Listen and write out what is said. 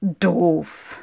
doof.